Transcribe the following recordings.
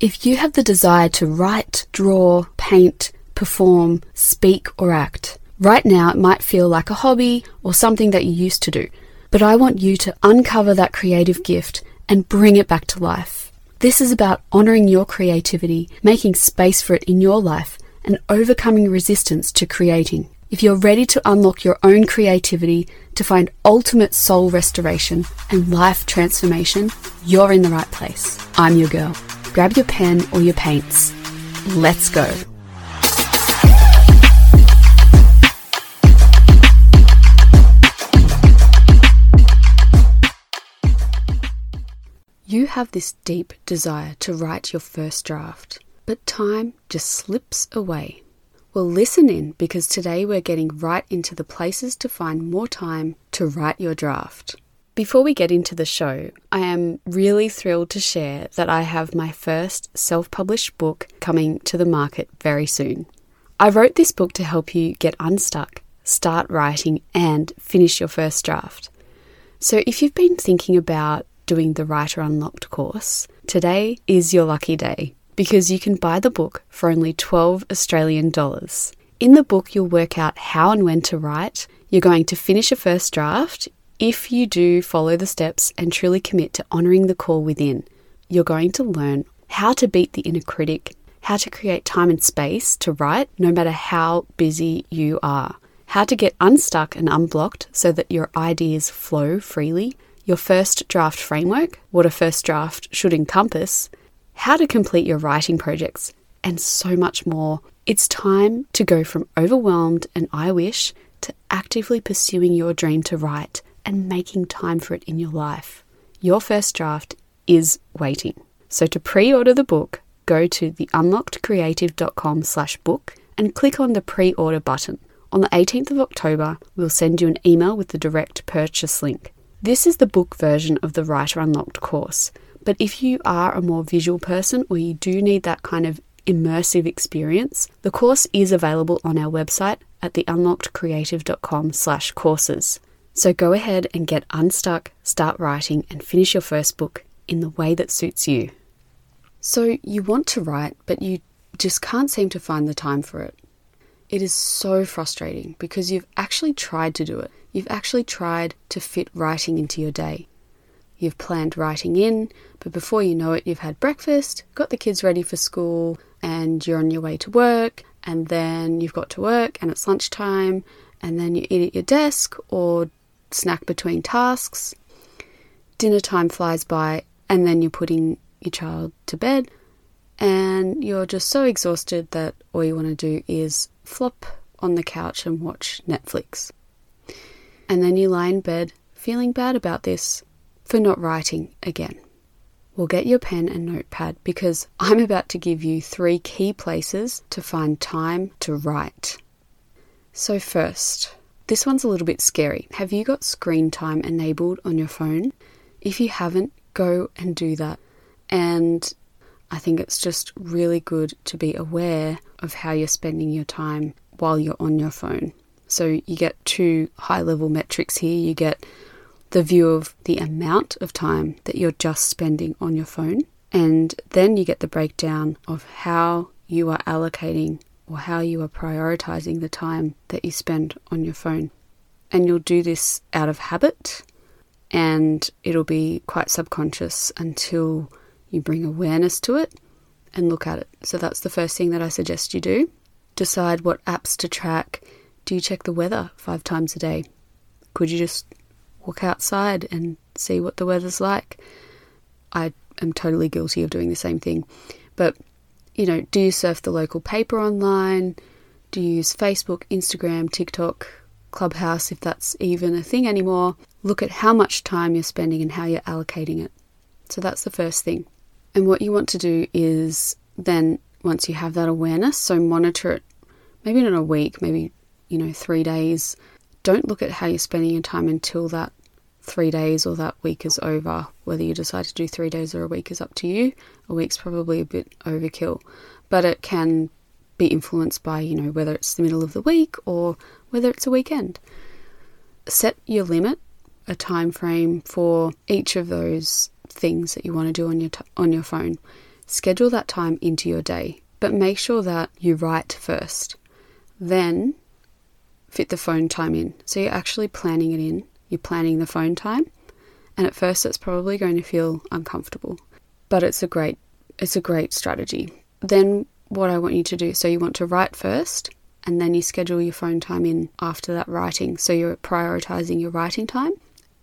If you have the desire to write, draw, paint, perform, speak, or act, right now it might feel like a hobby or something that you used to do. But I want you to uncover that creative gift and bring it back to life. This is about honoring your creativity, making space for it in your life, and overcoming resistance to creating. If you're ready to unlock your own creativity, to find ultimate soul restoration and life transformation, you're in the right place. I'm your girl. Grab your pen or your paints. Let's go. You have this deep desire to write your first draft, but time just slips away. Well, listen in because today we're getting right into the places to find more time to write your draft. Before we get into the show, I am really thrilled to share that I have my first self published book coming to the market very soon. I wrote this book to help you get unstuck, start writing, and finish your first draft. So if you've been thinking about doing the Writer Unlocked course, today is your lucky day because you can buy the book for only 12 Australian dollars. In the book, you'll work out how and when to write. You're going to finish a first draft if you do follow the steps and truly commit to honouring the call within. You're going to learn how to beat the inner critic, how to create time and space to write no matter how busy you are, how to get unstuck and unblocked so that your ideas flow freely, your first draft framework, what a first draft should encompass, how to complete your writing projects, and so much more. It's time to go from overwhelmed and I wish to actively pursuing your dream to write and making time for it in your life. Your first draft is waiting. So to pre-order the book, go to theunlockedcreative.com slash book and click on the pre-order button. On the 18th of October, we'll send you an email with the direct purchase link. This is the book version of the Writer Unlocked course. But if you are a more visual person or you do need that kind of immersive experience, the course is available on our website at theunlockedcreative.com slash courses. So go ahead and get unstuck, start writing, and finish your first book in the way that suits you. So you want to write, but you just can't seem to find the time for it. It is so frustrating because you've actually tried to do it. You've actually tried to fit writing into your day. You've planned writing in, but before you know it, you've had breakfast, got the kids ready for school, and you're on your way to work, and then you've got to work, and it's lunchtime, and then you eat at your desk or snack between tasks. Dinner time flies by, and then you're putting your child to bed, and you're just so exhausted that all you want to do is flop on the couch and watch Netflix. And then you lie in bed feeling bad about this for not writing again. Well, get your pen and notepad because I'm about to give you three key places to find time to write. So, first, this one's a little bit scary. Have you got screen time enabled on your phone? If you haven't, go and do that. And I think it's just really good to be aware of how you're spending your time while you're on your phone. So, you get two high level metrics here. You get the view of the amount of time that you're just spending on your phone. And then you get the breakdown of how you are allocating or how you are prioritizing the time that you spend on your phone. And you'll do this out of habit and it'll be quite subconscious until you bring awareness to it and look at it. So that's the first thing that I suggest you do. Decide what apps to track. Do you check the weather five times a day? Could you just walk outside and see what the weather's like. I am totally guilty of doing the same thing. But, you know, do you surf the local paper online? Do you use Facebook, Instagram, TikTok, Clubhouse, if that's even a thing anymore? Look at how much time you're spending and how you're allocating it. So that's the first thing. And what you want to do is then, once you have that awareness, so monitor it maybe not a week, maybe, you know, three days, don't look at how you're spending your time until that three days or that week is over. Whether you decide to do three days or a week is up to you. A week's probably a bit overkill, but it can be influenced by, you know, whether it's the middle of the week or whether it's a weekend. Set your limit, a time frame for each of those things that you want to do on your t- on your phone. schedule that time into your day, but make sure that you write first. Then fit the phone time in. So you're actually planning it in, you're planning the phone time, and at first it's probably going to feel uncomfortable. But it's a great it's a great strategy. Then what I want you to do, so you want to write first and then you schedule your phone time in after that writing. So you're prioritizing your writing time.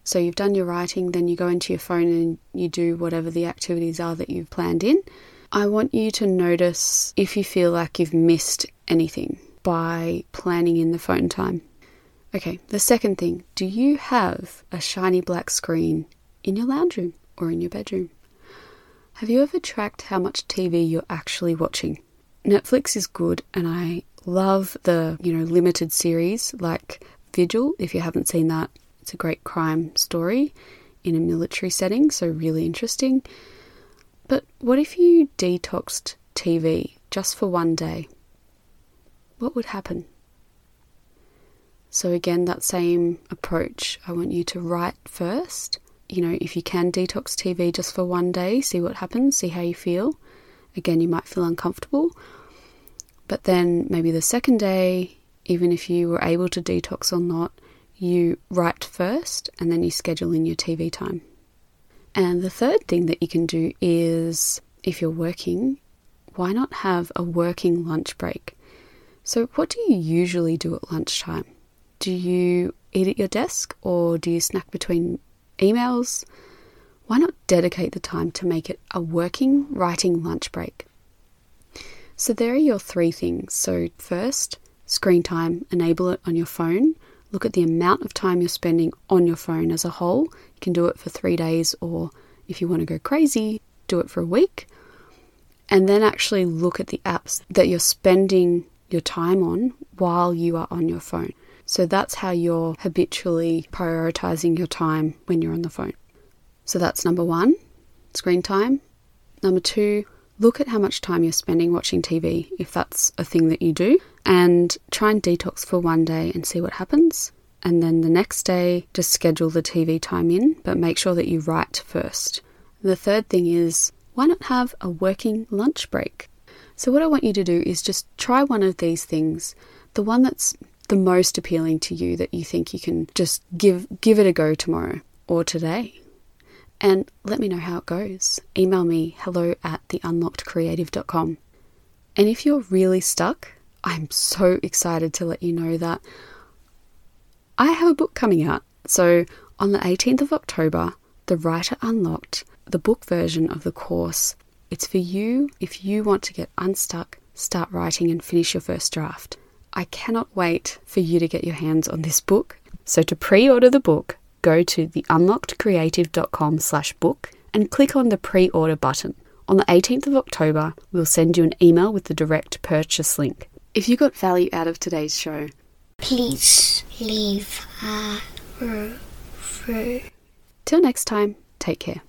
So you've done your writing, then you go into your phone and you do whatever the activities are that you've planned in. I want you to notice if you feel like you've missed anything by planning in the phone time. Okay, the second thing do you have a shiny black screen in your lounge room or in your bedroom? Have you ever tracked how much TV you're actually watching? Netflix is good and I love the, you know, limited series like Vigil. If you haven't seen that, it's a great crime story in a military setting, so really interesting. But what if you detoxed TV just for one day? What would happen? So, again, that same approach. I want you to write first. You know, if you can detox TV just for one day, see what happens, see how you feel. Again, you might feel uncomfortable, but then maybe the second day, even if you were able to detox or not, you write first and then you schedule in your TV time. And the third thing that you can do is if you're working, why not have a working lunch break? So, what do you usually do at lunchtime? Do you eat at your desk or do you snack between emails? Why not dedicate the time to make it a working writing lunch break? So, there are your three things. So, first, screen time, enable it on your phone. Look at the amount of time you're spending on your phone as a whole. You can do it for three days, or if you want to go crazy, do it for a week. And then actually look at the apps that you're spending your time on while you are on your phone. So that's how you're habitually prioritizing your time when you're on the phone. So that's number one, screen time. Number two, look at how much time you're spending watching TV, if that's a thing that you do, and try and detox for one day and see what happens. And then the next day, just schedule the TV time in, but make sure that you write first. The third thing is why not have a working lunch break? So, what I want you to do is just try one of these things, the one that's the most appealing to you that you think you can just give give it a go tomorrow or today and let me know how it goes. Email me hello at theunlockedcreative.com. And if you're really stuck, I'm so excited to let you know that I have a book coming out. So on the 18th of October, The Writer Unlocked, the book version of the course, it's for you if you want to get unstuck, start writing, and finish your first draft. I cannot wait for you to get your hands on this book. So to pre-order the book, go to theunlockedcreative.com slash book and click on the pre-order button. On the 18th of October, we'll send you an email with the direct purchase link. If you got value out of today's show, please leave a review. Till next time, take care.